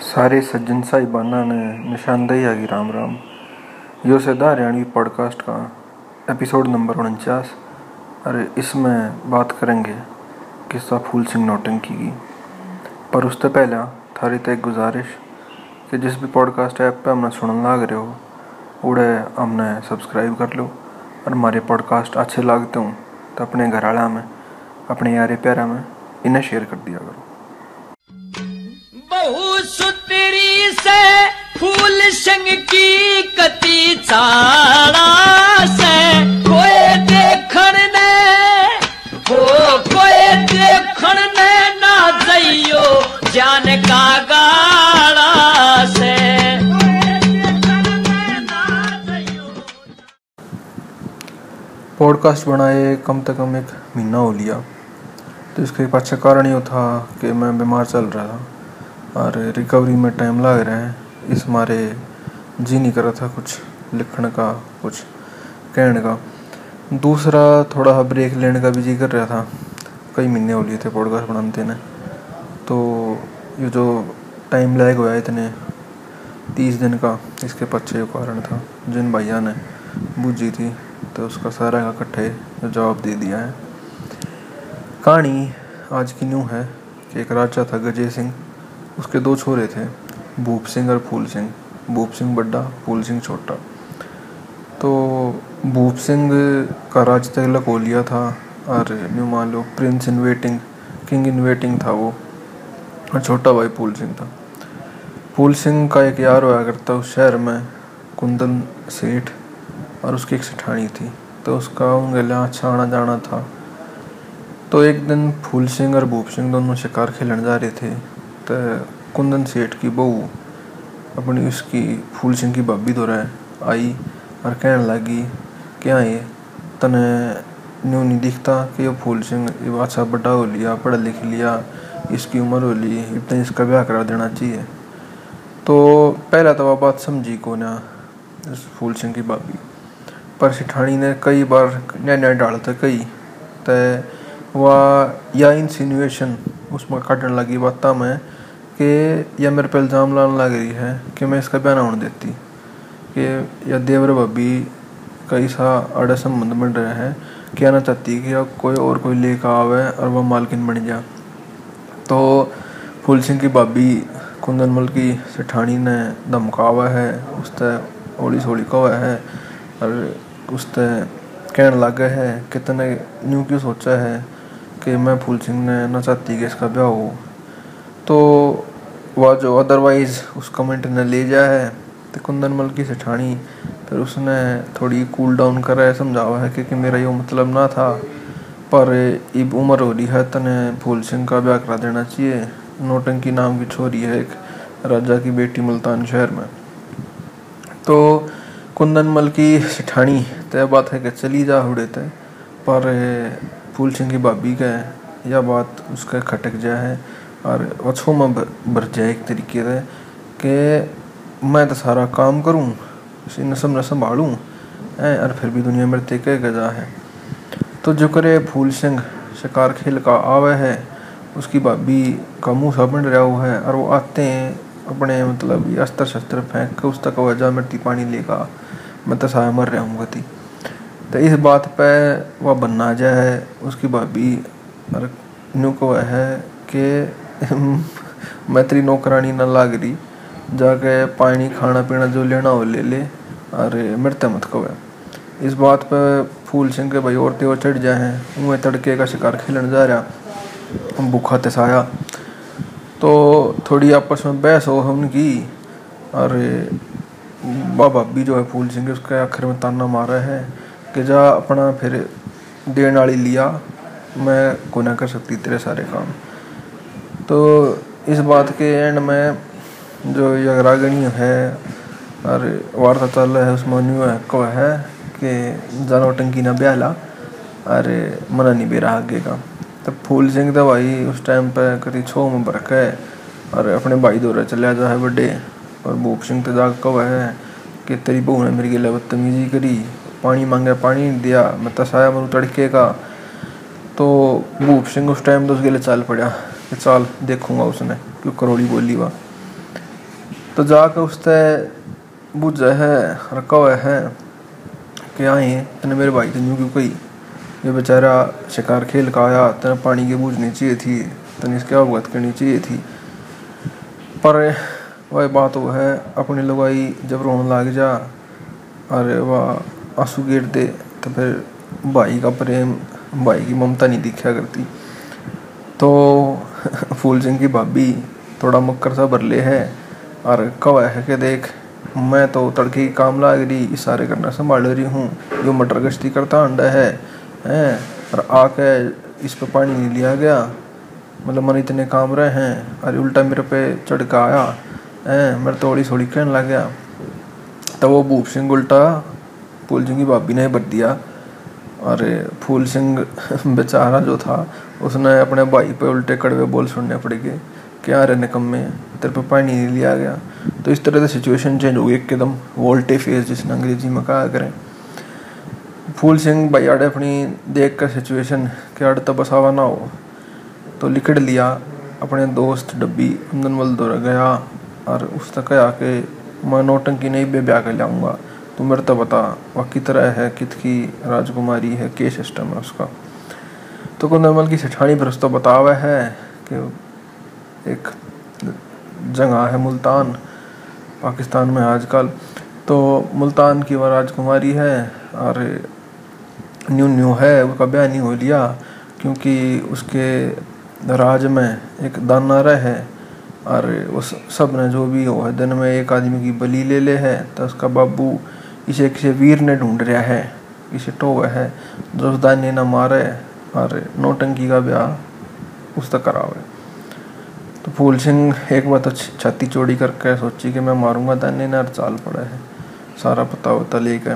सारे सज्जन साहिबाना ने निशानदेही आगी राम राम। यो से हरियाणवी पॉडकास्ट का एपिसोड नंबर उनचास। और इसमें बात करेंगे किस्सा फूल सिंह नौटंकी की। पर उससे पहले थारी तक गुजारिश कि जिस भी पॉडकास्ट ऐप पे हमने सुनने लाग रहे हो, उड़े हमने सब्सक्राइब कर लो। और हमारे पॉडकास्ट अच्छे लागते हो तो अपने घर में, अपने यारे प्यारा में इन्हें शेयर कर दिया करो। सुतरी से फूल संग की कति चाड़ा से। कोई देखण ने हो कोई देखण ने ना जइयो जान का गाड़ा से। पॉडकास्ट बनाए कम से कम एक महीना हो लिया। तो इसके पाछे कारण ये था कि मैं बीमार चल रहा था। और रिकवरी में टाइम लग रहा है। इस मारे जी नहीं कर रहा था कुछ, लिखने का, कुछ कहने का। दूसरा थोड़ा सा ब्रेक लेने का भी जी कर रहा था। कई महीने हो लिए थे पॉडकास्ट बनाते ने। तो ये जो टाइम लैग हुआ इतने, तीस दिन का, इसके पीछे जो कारण था। जिन भैया ने बूझी थी तो उसका सारा का इकट्ठे जवाब दे दिया है। कहानी आज की न्यू है कि एक राजा था गजय सिंह। उसके दो छोरे थे, भूप सिंह और फूल सिंह। भूप सिंह बड्डा, फूल सिंह छोटा। तो भूप सिंह का राज तक हो लिया था, और न्यू मान लो prince in waiting king in waiting था वो, और छोटा भाई फूल सिंह था। फूल सिंह का एक यार हुआ करता उस शहर में, कुंदन सेठ, और उसकी एक सेठानी थी। तो उसका उंगला अच्छा आना जाना था। तो एक दिन फूल सिंह और भूप सिंह दोनों शिकार खेलने जा रहे थे। तो कुंदन सेठ की बहू अपनी उसकी फूल सिंह की भाभी दो आई और कहने लगी, क्या ये? तने न्यू नहीं दिखता कि वो फूल सिंह ये अच्छा बड़ा हो लिया, पढ़ा लिख लिया, इसकी उम्र हो ली, इतना इसका ब्याह करा देना चाहिए? तो पहला तो वह बात समझी को ना इस फूल सिंह की भाभी। पर सिठानी ने कई बार न्या न्या डालते कई तो वह या इंसिनुएशन उसमें काटने लगी बात में कि यह मेरे पे इल्ज़ाम लाने लग रही है कि मैं इसका ब्याह ना होने देती, कि या देवर भाभी कई सा अड़े संबंध बन रहे हैं क्या ना चाहती कि अब कोई और कोई लेकर आवे और वह मालकिन बन जाए तो फूल सिंह की भाभी कुंदनमल की सेठानी ने धमकावा है, उसते सोली कहा है और उसते कहने लगे है कि तने न्यू क्यों सोचा है कि मैं फूल सिंह ने ना चाहती कि इसका ब्याह हो। तो वह जो अदरवाइज़ उस कमेंट ने ले जाया है तो कुंदनमल की सेठानी फिर उसने थोड़ी कूल डाउन करा समझावा है, क्योंकि मेरा ये मतलब ना था। पर इब उम्र हो रही है, तने फूल सिंह का ब्याह करा देना चाहिए। नोटंकी नाम की छोरी है एक, राजा की बेटी मुल्तान शहर में। तो कुंदन मल की सिठानी तय बात है कि चली जा उड़े तय पर फूल सिंह की भाभी का यह बात उसका खटक जाए है। और अच्छो में भर जाए एक तरीके से कि मैं तो सारा काम करूँ नसम न संभालूँ और फिर भी दुनिया मेरे ते कह गजा है। तो जो करे फूल सिंह, शिकार खेल का आवे है, उसकी भाभी का मुँह सा बन रहा हुआ है, और वो आते हैं अपने मतलब अस्त्र शस्त्र फेंक के उस तक वजह मिट्टी पानी लेगा, मैं तो साया मर रहा हूँ गति। तो इस बात पे वह बनना जाए, उसकी भाभी और न्यू को है कि मैं तेरी नौकरानी ना लाग रही जाके पानी खाना पीना जो लेना हो ले ले और मरते मत कहो। इस बात पे फूल सिंह के भाई औरतें और चढ़ जाए। हैं उन्हें तड़के का शिकार खेलने जा रहा। भूखा तसाया। तो थोड़ी आपस में बहस हो उनकी। और बाबा भी जो है फूल सिंह, उसके आखिर में ताना मारा है कि जा अपना फिर देने वाली लिया। मैं को ना कर सकती तेरे सारे काम? तो इस बात के एंड में जो यगरागणी है और वार्ता चल है, उसमें न्यू है को है कि जानो टंकी ना ब्याला अरे मना नहीं बेरा आगे का। तो फूल सिंह तो भाई उस टाइम पे कभी छो में बरक है, और अपने भाई दौरे चलिया जा है बड़े, और भूप सिंह तो जाग कब है कि तेरी बहू ने मेरी गिला बदतमीजी करी, पानी मांगे, पानी नहीं दिया, मैं तसाया मरू तड़के का। तो भूप सिंह उस टाइम तो उस गिले चल पड़ा। कि चाल देखूँगा उसने क्यों करोड़ी बोली वा। तो जाकर उससे बुझ है, रखा हुआ है, कि आए तेने मेरे भाई तेन क्यों कही? ये बेचारा शिकार खेल का आया तेने पानी की बूझनी चाहिए थी, तेने इसके अवगत करनी चाहिए थी। पर वह बात वो है, अपनी लगाई जब रोने लग जा, अरे वाह, आँसू गिर दे तो फिर भाई का प्रेम, भाई की ममता नहीं दिखा करती। तो फूल सिंह की भाभी थोड़ा मक्कर सा भरले है, और कवा है कि देख, मैं तो तड़के की काम लाग रही इशारे करना संभाल रही हूँ, जो मटर गश्ती करता अंडा है, हैं, और आके इस पर पानी नहीं लिया गया। मतलब मन इतने काम रहे हैं अरे उल्टा मेरे पे चढ़ के आया, हैं, मेरे थोड़ी थोड़ी कहने लग गया। तो वो भूप सिंह उल्टा फूल सिंह की भाभी ने भर दिया और फूल सिंह बेचारा जो था, उसने अपने भाई पे उल्टे कड़वे बोल सुनने पड़ गए क्या रे निकम्मे तेरे पे पानी नहीं लिया गया। तो इस तरह से सिचुएशन चेंज हो गई एकदम वोल्टे फेस जिसने अंग्रेज़ी में कहा करें। फूल सिंह भाई आड़े अपनी देख कर सिचुएशन के आड़ तो बसावा ना हो तो लिखड़ लिया, अपने दोस्त डब्बी अंदनवल दौड़ गया, और उस तक आके मैं नोटंकी नहीं बे ब्याह कर लाऊँगा। तू मेरे तो बता, वह की तरह है, कित की राजकुमारी है, के सिस्टम है उसका? तो कुंदनमल की सेठानी पर उसको बता हुआ है कि एक जगह है मुल्तान, पाकिस्तान में आजकल। तो मुल्तान की वह राजकुमारी है, और न्यू न्यू है, उसका ब्याह नहीं हो लिया, क्योंकि उसके राज में एक दाना है, और उस सबने जो भी है, दिन में एक आदमी की बली ले ले है तो उसका बाबू इसे किसी वीर ने ढूंढ रहा है, इसे टो है उस दाने न मारे और नोटंकी का ब्याह उस तक करावे। तो फूल सिंह एक बात छाती चौड़ी करके सोची कि मैं मारूँगा, दाने ने चाल पड़ा है। सारा पता होता लेकर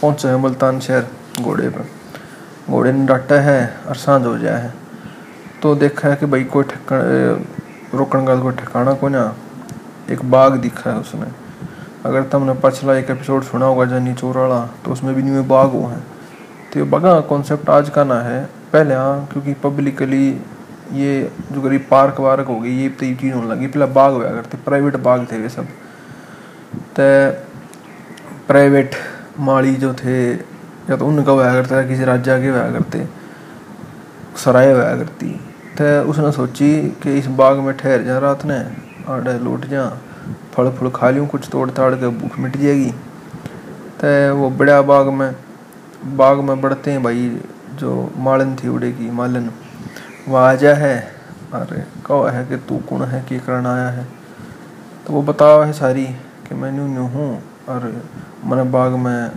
पहुँचे हैं मुल्तान शहर घोड़े पर घोड़े ने डाटा है और साँझ हो जाए है। तो देखा है कि भाई कोई ठिकाना रोकने का कोई ठिकाना को ना, एक बाग दिखा है उसने। अगर तुमने पिछला एक एपिसोड सुना होगा जानी चोर वाला तो उसमें भी नहीं बाग हो। है तो ये बगा कॉन्सेप्ट आज का ना है, पहले हाँ क्योंकि पब्लिकली ये जो गरीब पार्क वार्क हो गई, ये तो चीज़ होने लगी। पहले बाग हुआ करते प्राइवेट बाग थे वे सब। तो प्राइवेट माली जो थे, या तो उनका हुआ करता किसी राज्य के हुआ करते सराय हुआ करती तो उसने सोची कि इस बाग में ठहर जा रात ने, आड़े लौट जा। फल फूल खा लूँ कुछ तोड़ ताड़ के भूख मिट जाएगी। तो वो बड़ा बाग में बाग में बढ़ते हैं भाई, जो मालन थी उड़े की, मालन। वह है, अरे कहो है कि तू कौन है, कि करण आया है? तो वो बताओ है सारी कि मैं न्यू न्यू हूँ, और मैंने बाग में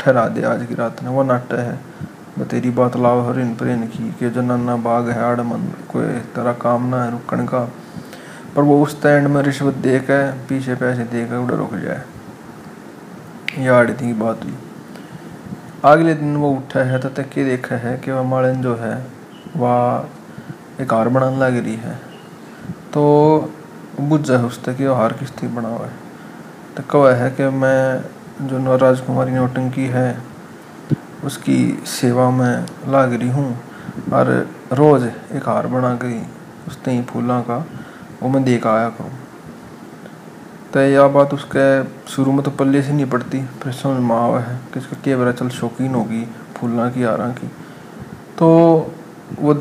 ठहरा दे आज की रात ने। वो नाट्य है, मैं तेरी बात लाओ हरिन प्रेन की, कि जो नन्ना बाग है आड़मन कोई तेरा काम ना है रुकण का। पर वो उस स्टैंड में रिश्वत दे के पीछे पैसे दे के उड़े रुक जाए। आड़ी की बात हुई। अगले दिन वो उठा है तो तक देखा है कि वह माड़न जो है, वह एक हार बनाने लग रही है। तो बुझ उस तक वह हार किस थी बना हुआ है तो कह है कि मैं, जो राजकुमारी नौटंकी है, उसकी सेवा में लाग रही हूँ। और रोज़ एक हार बना गई उस तीन फूलों का वो मैं देख आया करूँ। तो यह बात उसके शुरू में तो पल्ले से नहीं पड़ती, फिर समझ में आवा है कि इसका क्या बरा चल शौकीन होगी, फूलना की, आरा की। तो वो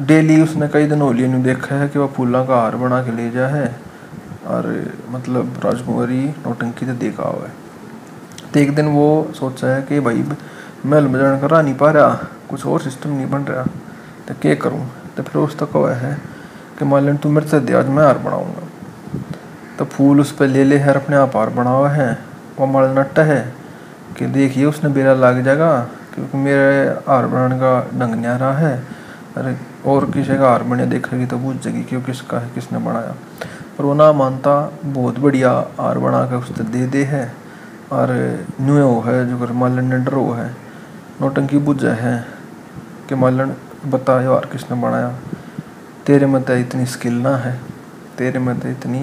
डेली उसने कई दिन होली देखा है कि वह फूलों का हार बना के ले जा है। और मतलब राजकुमारी नौटंकी तो देखा हुआ है। तो एक दिन वो सोचा है कि भाई, महल में जाने करा नहीं पा रहा, कुछ और सिस्टम नहीं बन रहा। तो क्या करूँ? तो फिर उस तक हुआ है कि मान लें तू मेरे से दे आज मैं हार बनाऊँगा। तो फूल उस पर ले ले है अपने आप हार हुआ है। वो मल नट्टा है कि देखिए उसने बेरा लग जाएगा, क्योंकि मेरे हार बनाने का ढंग नहीं रहा है। अरे, और किसी का हार बने देखेगी तो पूछ जाएगी क्यों किसका है, किसने बनाया। पर वो ना मानता, बहुत बढ़िया हार बना के उससे दे दे है। और न्यू वो है, जो कर मालन ने डरो है। नोटंकी बुझ है कि मालन बता यार किसने बनाया। तेरे में तो इतनी स्किल ना है, तेरे में तो इतनी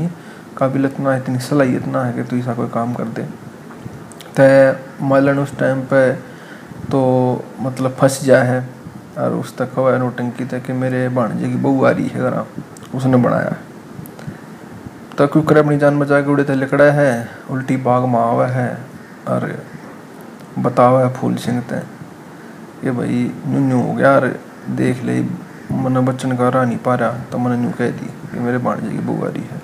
काबिलियत ना है, इतनी सलाहियत ना है कि तू ऐसा कोई काम कर दे। तो मालन उस टाइम पे तो मतलब फंस जा है और उस तक हुआ नोटंकी तक कि मेरे भाणजे की बहू आ रही है घर, उसने बनाया तो कुकर अपनी जान बचा के उड़े थे लिकड़ा है, उल्टी बाग में आवा है और बतावा है फूल सिंह ते कि भाई न्यू न्यू हो गया और देख ले मन बच्चन का रहा नहीं पा रहा तो मैंने न्यू कह दी कि मेरे भाणजे की बुआरी है।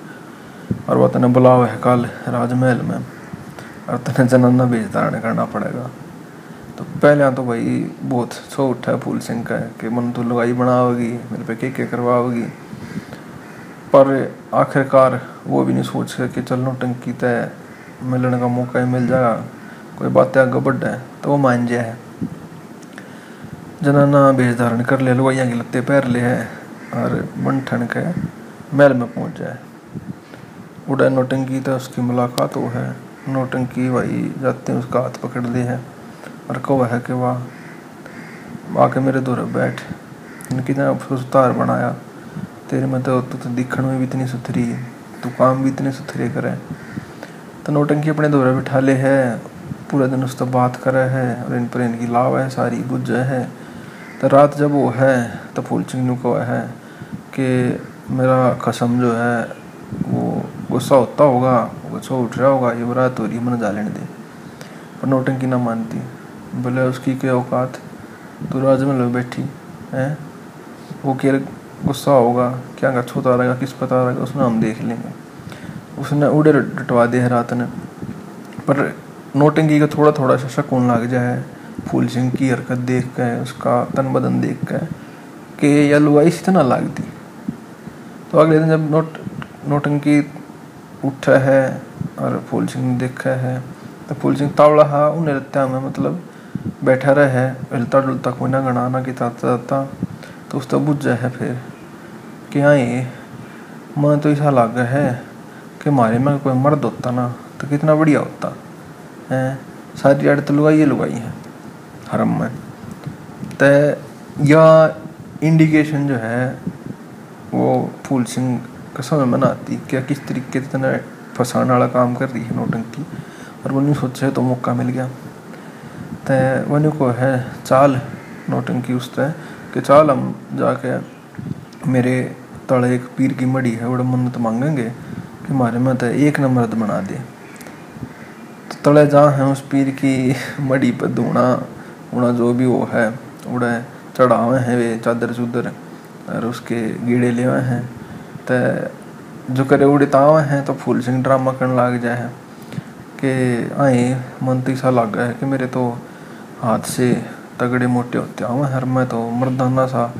और वह तने बुलावा है कल राजमहल में, और तने जनाना भेज धारण करना पड़ेगा। तो पहले तो भाई बहुत छो उठा फूल सिंह का कि मन तो लुगाई बनाओगी, मेरे पे के के करवाओगी। पर आखिरकार वो भी नहीं सोच सके चल नौटंकी तय मिलने का मौका ही मिल जाएगा, कोई बातें आगे बढ़ है तो वो मान जाए। जनाना भेज धारण कर ले लुगाइया के लत्ते पैर ले है, और मन ठन के महल में पहुँच जाए। उड़ा नौटंकी तो उसकी मुलाकात वो है। नौटंकी भाई जाते हैं, उसका हाथ पकड़ ले है, और कहो है कि वाह आके मेरे दूर बैठ। इनकी ना सुतार बनाया, तेरे में तो तू तो दिखण में भी इतनी सुथरी तू काम भी इतने सुथरे करे। तो नौटंकी अपने दौरे बिठा ले है, पूरा दिन उससे बात करे है, और इन पर इनकी लाव है, सारी बुझ है। तो रात जब वो है तो फूल चिंगनू को है कि मेरा कसम जो है, वो गुस्सा होता होगा, गुस्सा उठ रहा होगा, ये रात हो रही मन जा लेने दे। पर नौटंकी ना मानती। बोले, उसकी क्या औकात? तू राजमहल में लो बैठी, है? वो क्या गुस्सा होगा? क्या का छोता रहेगा? किस पता रहेगा? उसमें हम देख लेंगे। उसने उड़े डटवा दिया रात ने। पर नोटंकी का थोड़ा थोड़ा सा शकुन लग जाए। फूल सिंह की हरकत देख के, उसका तन बदन देख के, कि यह लुगाई इसी तरह लगती। तो अगले दिन जब नोट, नोटंकी उठा है और फूल सिंह ने देखा है तो फूल सिंह तावड़ा हा, उन्हें रत्या में मतलब बैठा रहे हिलता डुलता कोई ना गणा ना कि ताता तो उस तो बुझ जाए फिर, कि हाँ ये मन तो ऐसा लग है, कि मारे में कोई मर्द होता ना तो कितना बढ़िया होता, है? सारी आड़ तो लुगाई लुगाई है। हरम में तो यह इंडिकेशन जो है, वो फूल सिंह का समझ में आती क्या किस तरीके से इतना फंसाने वाला काम कर रही है नोटंकी और वो नहीं सोचे तो मौका मिल गया। तो वनु को है चाल नोटंकी उस तरह कि चाल हम जाके मेरे तले एक पीर की मड़ी है बड़ा मन्नत मांगेंगे कि हमारे में तो एक नंबर बना दे। तो तले जहाँ है उस पीर की मड़ी पर धोना उड़ा जो भी वो है, उड़ा चढ़ा हुए हैं वे चादर चुदर, और उसके गीड़े ले हैं। तो जो करे उड़े तावे हैं तो फूल सिंह ड्रामा करने लग जाए है कि आए मन तो ऐसा लग है कि मेरे तो हाथ से तगड़े मोटे होते आवे हर मैं तो मर्दाना सा,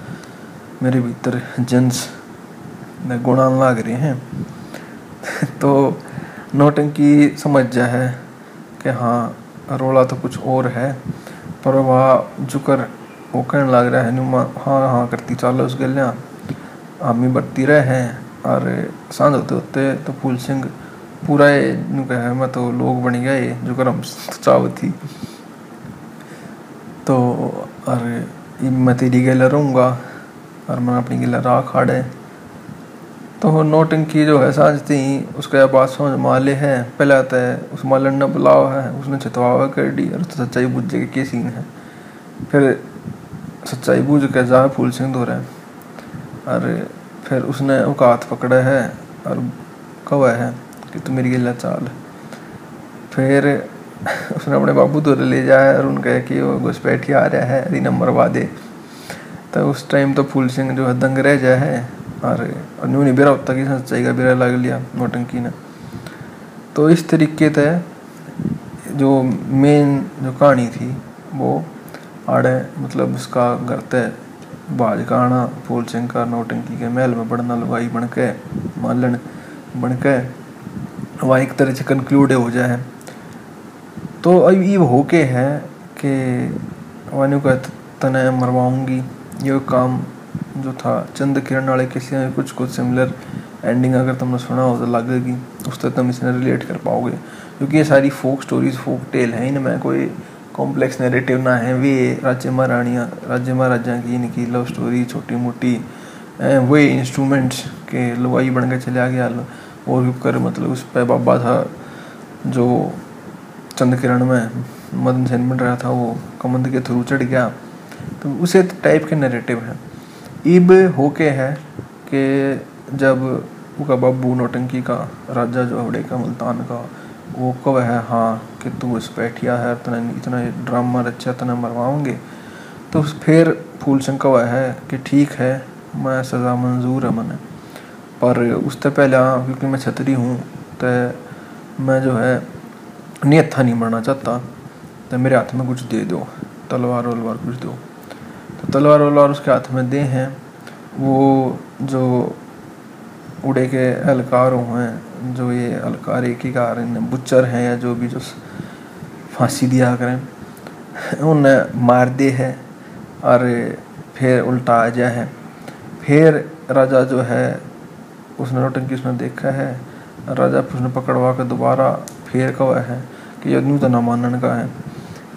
मेरे भीतर जेंस में गुणान लाग रहे हैं। तो नोटंकी समझ जा है कि हाँ रोला तो कुछ और है। पर वह जुकर वो कहने लग रहा है नुमा हाँ हाँ करती, चालो उस गलियाँ। आमी बढ़ती रहे हैं और साँझ होते होते तो फूल सिंह पूरा नु कहे, मैं तो लोग बन गए जो कर हम चाव थी। तो अरे मैं तेरी गला रहूँगा और मैं अपनी गला राह खाड़े तो नोटंकी जो है साझती उसका बात समझ माले है, पहले आता है, उस मालन ने बुलावा है, उसने छतवावा कर दी, और तो सच्चाई बुझ जाएगी क्या सीन है। फिर सच्चाई बूझ के जा फूल सिंह धो रहे और फिर उसने उसका हाथ पकड़ा है, और कहा है कि तू मेरी गिला चाल। फिर उसने अपने बाबू धोर ले जाए, और उनका कि वो घुसपैठी आ रहा है अरे नंबर वादे। तो उस टाइम तो फूल सिंह जो है, दंग रह जाए बेरा होता कि सच्चाई का बेरा लग लिया, नोटंकी ने। तो इस तरीके से जो मेन जो कहानी थी, वो आड़े मतलब उसका घर तय बाज का आना फूल सिंह का नौटंकी के महल में बढ़ना लुगाई बन के मालन बन के वह एक तरह से कंक्लूड हो जाए। तो अब ये हो के है कि वानी को तने मरवाऊँगी, ये काम जो था, चंद किरण वाले किसी में कुछ कुछ सिमिलर एंडिंग अगर तुमने सुना हो तो लगेगी। उस तक तुम इसने रिलेट कर पाओगे। क्योंकि ये सारी फोक स्टोरीज फोक टेल है, इनमें कोई कॉम्प्लेक्स नैरेटिव ना है। वे राज्य महारानियाँ राज्य महाराजा की, इनकी लव स्टोरी छोटी मोटी वे इंस्ट्रूमेंट्स के लुगाई बन के चले आ गया और कर मतलब उस पर बाबा था, जो चंद किरण में मदन सेन बन रहा था, वो कमंद के थ्रू चढ़ गया। तो उसे टाइप के नैरेटिव है। इब होके है कि जब उसका बाबू नौटंकी का, राजा जो उड़े का मुल्तान का, वो कब है हाँ कि तू इस बैठिया है, इतना इतना ड्रामा रचा, इतना मरवाओगे तो फिर फूल सिंह कब है कि ठीक है, मैं सज़ा मंजूर है मैंने। पर उससे पहले, क्योंकि मैं छतरी हूँ तो मैं जो है नियत था नहीं मरना चाहता तो मेरे हाथ में कुछ दे दो, तलवार वलवार कुछ दो। तलवार वलवार उसके हाथ में दे हैं, वो जो उड़े के अलकारों हैं, जो ये अलकार एक ही कार बुच्चर हैं या जो भी जो फांसी दिया करें उन्हें मार दे है, और फिर उल्टा आ जाए है। फिर राजा जो है, उसने नोटंकी उसने देखा है राजा उसने पकड़वा के दोबारा फिर कहा है कि यदि तो ना मानन का है।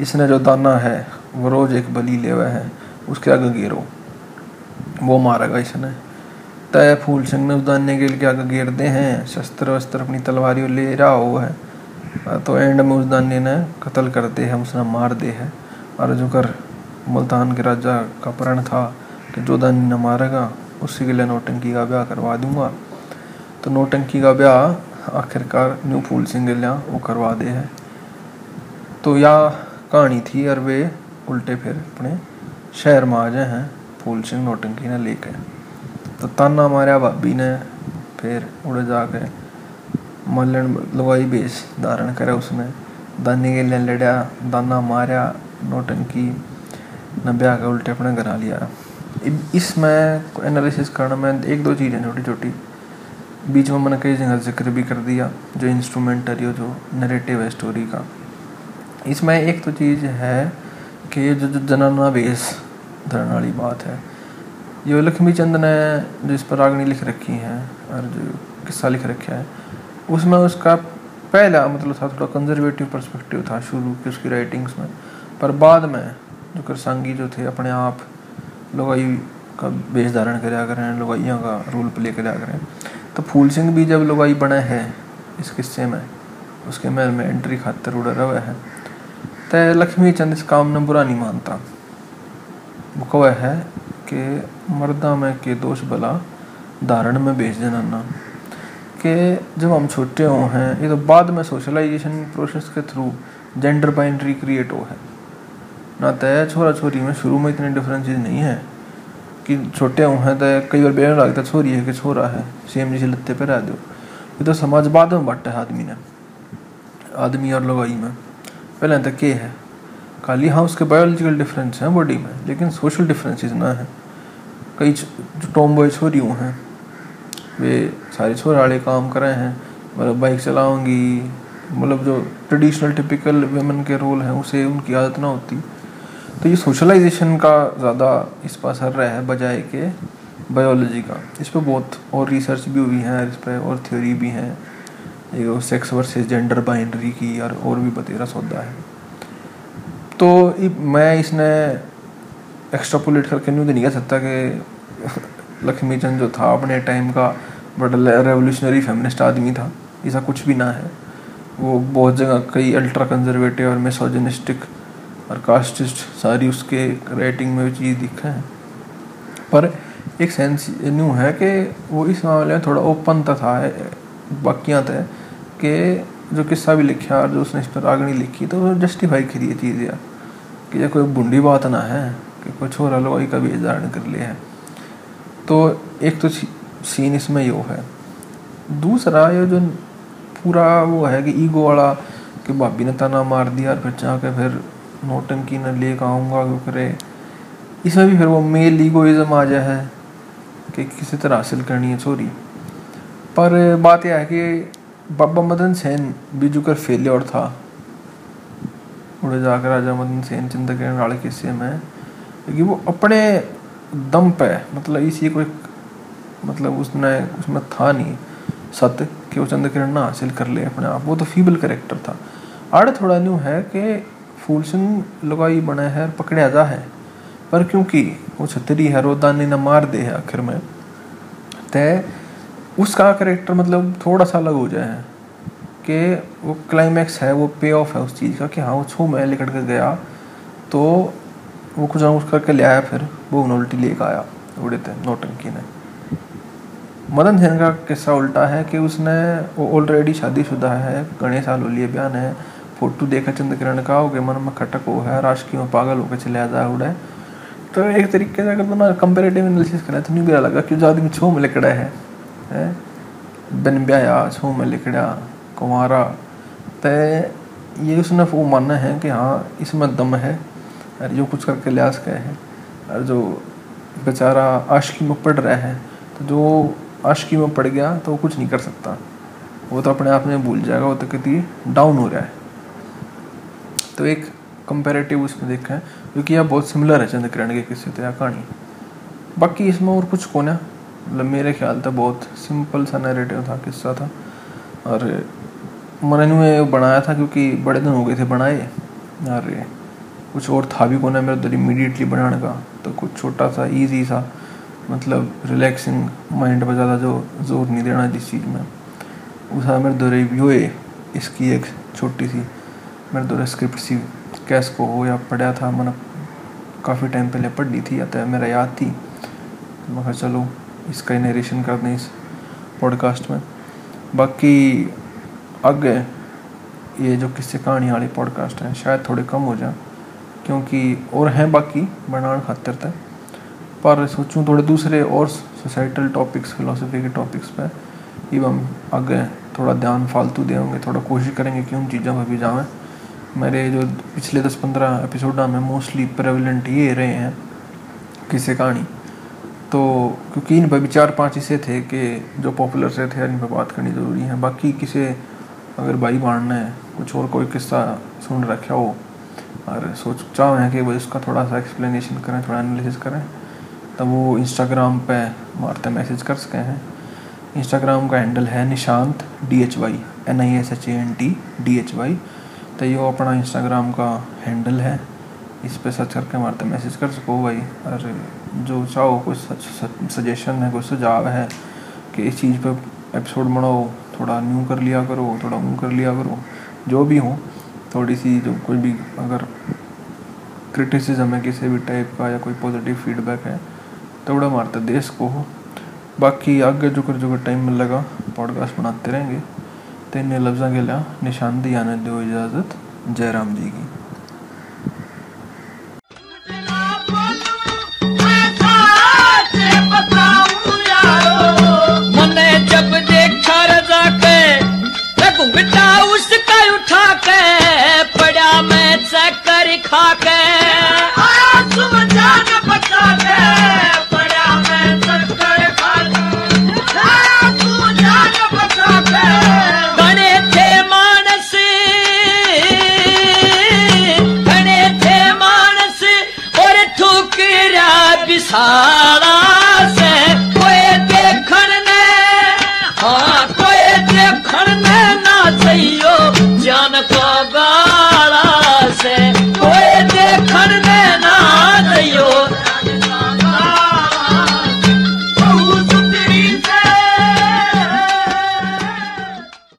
इसने जो दाना है, वो रोज एक बली ले हुआ है। उसके आगे गिरो वो मारेगा इसने। तय फूल सिंह ने उस उदानने के लिए आगे गिरते हैं। शस्त्र वस्त्र अपनी तलवारी ले रहा हुआ है। तो एंड में उस दाने ने कत्ल करते हैं, उसने मार दे है। और जो कर मुल्तान के राजा का प्रण था कि जो दानी ने मारेगा, उसी के लिए नौटंकी का ब्याह करवा दूँगा। तो नौटंकी का ब्याह आखिरकार न्यू फूल सिंह लिए वो करवा दे है। तो यह कहानी थी और वे उल्टे फिर अपने जाए, हैं। फूल सिंह नौटंकी ने लेके। तो ताना मारा भाभी ने फिर उड़े जाके मलन लुगाई बेस धारण करे उसने। दानी के लिए लड़ा दाना मारा नौटंकी न ब्याह के उल्टे अपने घर लिया। इसमें एनालिसिस करने, में एक दो चीज़ें छोटी छोटी। बीच में मैंने कई जगह ज़िक्र भी कर दिया, जो इंस्ट्रूमेंटरी जो नरेटिव है स्टोरी का। इसमें एक तो चीज़ है कि जो जो जनाना बेस धरने वाली बात है। ये लक्ष्मी चंद ने जिस पर रागनी लिख रखी है और जो किस्सा लिख रखा है, उसमें उसका पहला मतलब था थोड़ा कंजर्वेटिव पर्सपेक्टिव था शुरू की उसकी राइटिंग्स में। पर बाद में जो करसांगी जो थे, अपने आप लुगाई का वेश धारण कराया करें, लुगाइयों का रोल प्ले कराया करें तो फूल सिंह भी जब लुगाई बने हैं इस किस्से में, उसके महल में एंट्री खातर उड़ा रहा है तो लक्ष्मी चंद इस काम ने बुरा नहीं मानता। वो कह है कि मर्दा में के दोष भला धारण में बेच जनाना कि जब हम छोटे हो हैं, ये तो बाद में सोशलाइजेशन प्रोसेस के थ्रू जेंडर बाइंड्री क्रिएट हो है। ना तय छोरा छोरी में शुरू में इतने डिफरेंसेस नहीं है कि छोटे हो हैं तो कई बार बेर लगता छोरी है कि छोरा है सेम जैसे लत्ते पर रह दो। ये तो समाज बाद में बट है आदमी ने, आदमी और लगाई में। पहले तो के है? खाली हाँ उसके बायोलॉजिकल डिफरेंस हैं बॉडी में, लेकिन सोशल डिफरेंसेस ना है। कई जो टॉम बॉय हुए हैं, वे सारे छोरे वाले काम कर रहे हैं मतलब बाइक चलाऊँगी मतलब जो ट्रेडिशनल टिपिकल वेमन के रोल हैं, उसे उनकी आदत ना होती। तो ये सोशलाइजेशन का ज़्यादा इस पर असर रहा है, बजाय के बायोलॉजी का। इस पर बहुत और रिसर्च भी हुई है, इस पर और थ्योरी भी हैं। सेक्स वर्सेस जेंडर बाइंड्री की, और और भी बतेरा सौदा है। तो मैं इसने एक्स्ट्रापोलेट करके तो नहीं कह सकता कि लक्ष्मी चंद जो था अपने टाइम का बड़ा रेवोल्यूशनरी फेमिनिस्ट आदमी था, ऐसा कुछ भी ना है। वो बहुत जगह कई अल्ट्रा कंजर्वेटिव और मिसोजनिस्टिक और कास्टिस्ट सारी उसके राइटिंग में चीज़ दिखा है। पर एक सेंस न्यू है कि वो इस मामले में थोड़ा ओपन था बाकियाँ थे, कि जो किस्सा भी लिखा और जो उसने इस पर आगनी लिखी तो जस्टिफाई करी है चीज़। यार कि ये कोई बुंडी बात ना है, कि कोई छोरा लोग का भी धारण कर लिया है। तो एक तो सीन इसमें यो है। दूसरा ये जो पूरा वो है कि ईगो वाला, कि भाभी ने तना मार दिया और फिर जाके फिर नोटंकी न लेकर आऊँगा वो करे इसमें भी फिर वो मेल ईगोइज्म आ जाए है, कि किसी तरह हासिल करनी है चोरी पर बात यह है कि बाबा मदन सेन बीजू कर फेलियर था उड़े जाकर राजा मदन सेन चिंता किरण वाले किस्से में, क्योंकि वो अपने दम पे मतलब इसी कोई मतलब उसने, उसमें था नहीं, सत्य कि वो चंद्र किरण ना हासिल कर ले अपने आप। वो तो फीबल करेक्टर था। आड़ थोड़ा न्यू है कि फूल सिंह लुगाई बना है पकड़ा जा है, पर क्योंकि वो छतरी है रोदानी ने मार दे है आखिर में तय उसका करेक्टर मतलब थोड़ा सा अलग हो जाए कि वो क्लाइमैक्स है, वो पे ऑफ़ है उस चीज़ का कि हाँ वो छो मैं लिकट कर गया तो वो कुछ ना कुछ करके ले आया फिर, वो उल्टी लेकर आया उड़े थे नोटंकी ने मदन सेन का किस्सा उल्टा है कि उसने वो ऑलरेडी शादीशुदा है, घने साल हो लिए बयान है फ़ोटो देखा चंद्रकिरण का हो गया मन में खटक हो है, राजकीय में पागल होकर चले है उड़े तो एक तरीके से अगर तुम कंपेरेटिव एनालिसिस करें तो नहीं बुरा लगा कि जो आदमी छो में लिखड़ा है? बिन ब्याया छो में लिखड़ा कुमारा। तो ये उसने वो मानना है कि हाँ इसमें दम है और जो कुछ करके लिहाज गए हैं। और जो बेचारा आशकी में पड़ रहा है तो जो आशकी में पड़ गया तो वो कुछ नहीं कर सकता। वो तो अपने आप में भूल जाएगा, वो तो कितनी डाउन हो रहा है। तो एक कंपेरेटिव उसमें देखा है क्योंकि यह बहुत सिमिलर है चंद्र किरण के किस्से तो या कहानी। बाकी इसमें और कुछ कौन है? मतलब मेरे ख्याल था बहुत सिंपल सा नैरेटिव था, किस्सा था। और मैंने में बनाया था क्योंकि बड़े दिन हो गए थे बनाए। और कुछ और था भी कौन मेरे उधर इमीडिएटली बनाने का। तो कुछ छोटा सा ईजी सा मतलब रिलैक्सिंग माइंड पर ज़्यादा जो ज़ोर नहीं देना जिस चीज़ में। उसा मेरे दो रिव्यू है इसकी एक छोटी सी, मेरे दो स्क्रिप्ट सी कैस को हो या पढ़ा था, मैंने काफ़ी टाइम पहले पढ़ ली थी, या तो मेरा याद थी। तो मैं चलो, इसका ही नरेशन कर दें इस पॉडकास्ट में। बाकी आगे ये जो किस्से कहानी वाली पॉडकास्ट है, शायद थोड़े कम हो जाए, क्योंकि और हैं बाकी बनाने खातर तक पर सोचूं थोड़े दूसरे और सोसाइटल टॉपिक्स फिलोसफी के टॉपिक्स पे हम आगे थोड़ा ध्यान फालतू देंगे थोड़ा कोशिश करेंगे कि उन चीज़ों पर भी जाएँ। मेरे जो पिछले दस पंद्रह एपिसोड में मोस्टली प्रेवलेंट ये रहे हैं किसी कहानी। तो क्योंकि इन पर भी चार पाँच ऐसे थे कि जो पॉपुलर से थे इन पर बात करनी ज़रूरी है। बाकी किसी अगर भाई बाढ़ है, कुछ और कोई किस्सा सुन रखा हो, और सोच, चाह है कि भाई उसका थोड़ा सा एक्सप्लेनेशन करें, थोड़ा एनालिसिस करें, तब वो इंस्टाग्राम पे मारते मैसेज कर सके हैं। इंस्टाग्राम का हैंडल है Nishant D H Y N I S H A N T D H Y तो ये अपना इंस्टाग्राम का हैंडल है। इस पर सर्च करके मारते मैसेज कर सको भाई। और जो चाहो कोई सजेशन है कोई सुझाव है कि इस चीज़ पर एपिसोड बनाओ थोड़ा न्यू कर लिया करो, थोड़ा ऊँ कर लिया करो, जो भी हो, थोड़ी सी जो कोई भी अगर क्रिटिसिज्म है किसी भी टाइप का या कोई पॉजिटिव फीडबैक है तो बड़ा मारते, देश को हो। बाकी आगे जो कर जो टाइम मिलेगा पॉडकास्ट बनाते रहेंगे। तो इन लफ्ज़ों के लिए निशानदी आने दो इजाज़त जयराम जी की।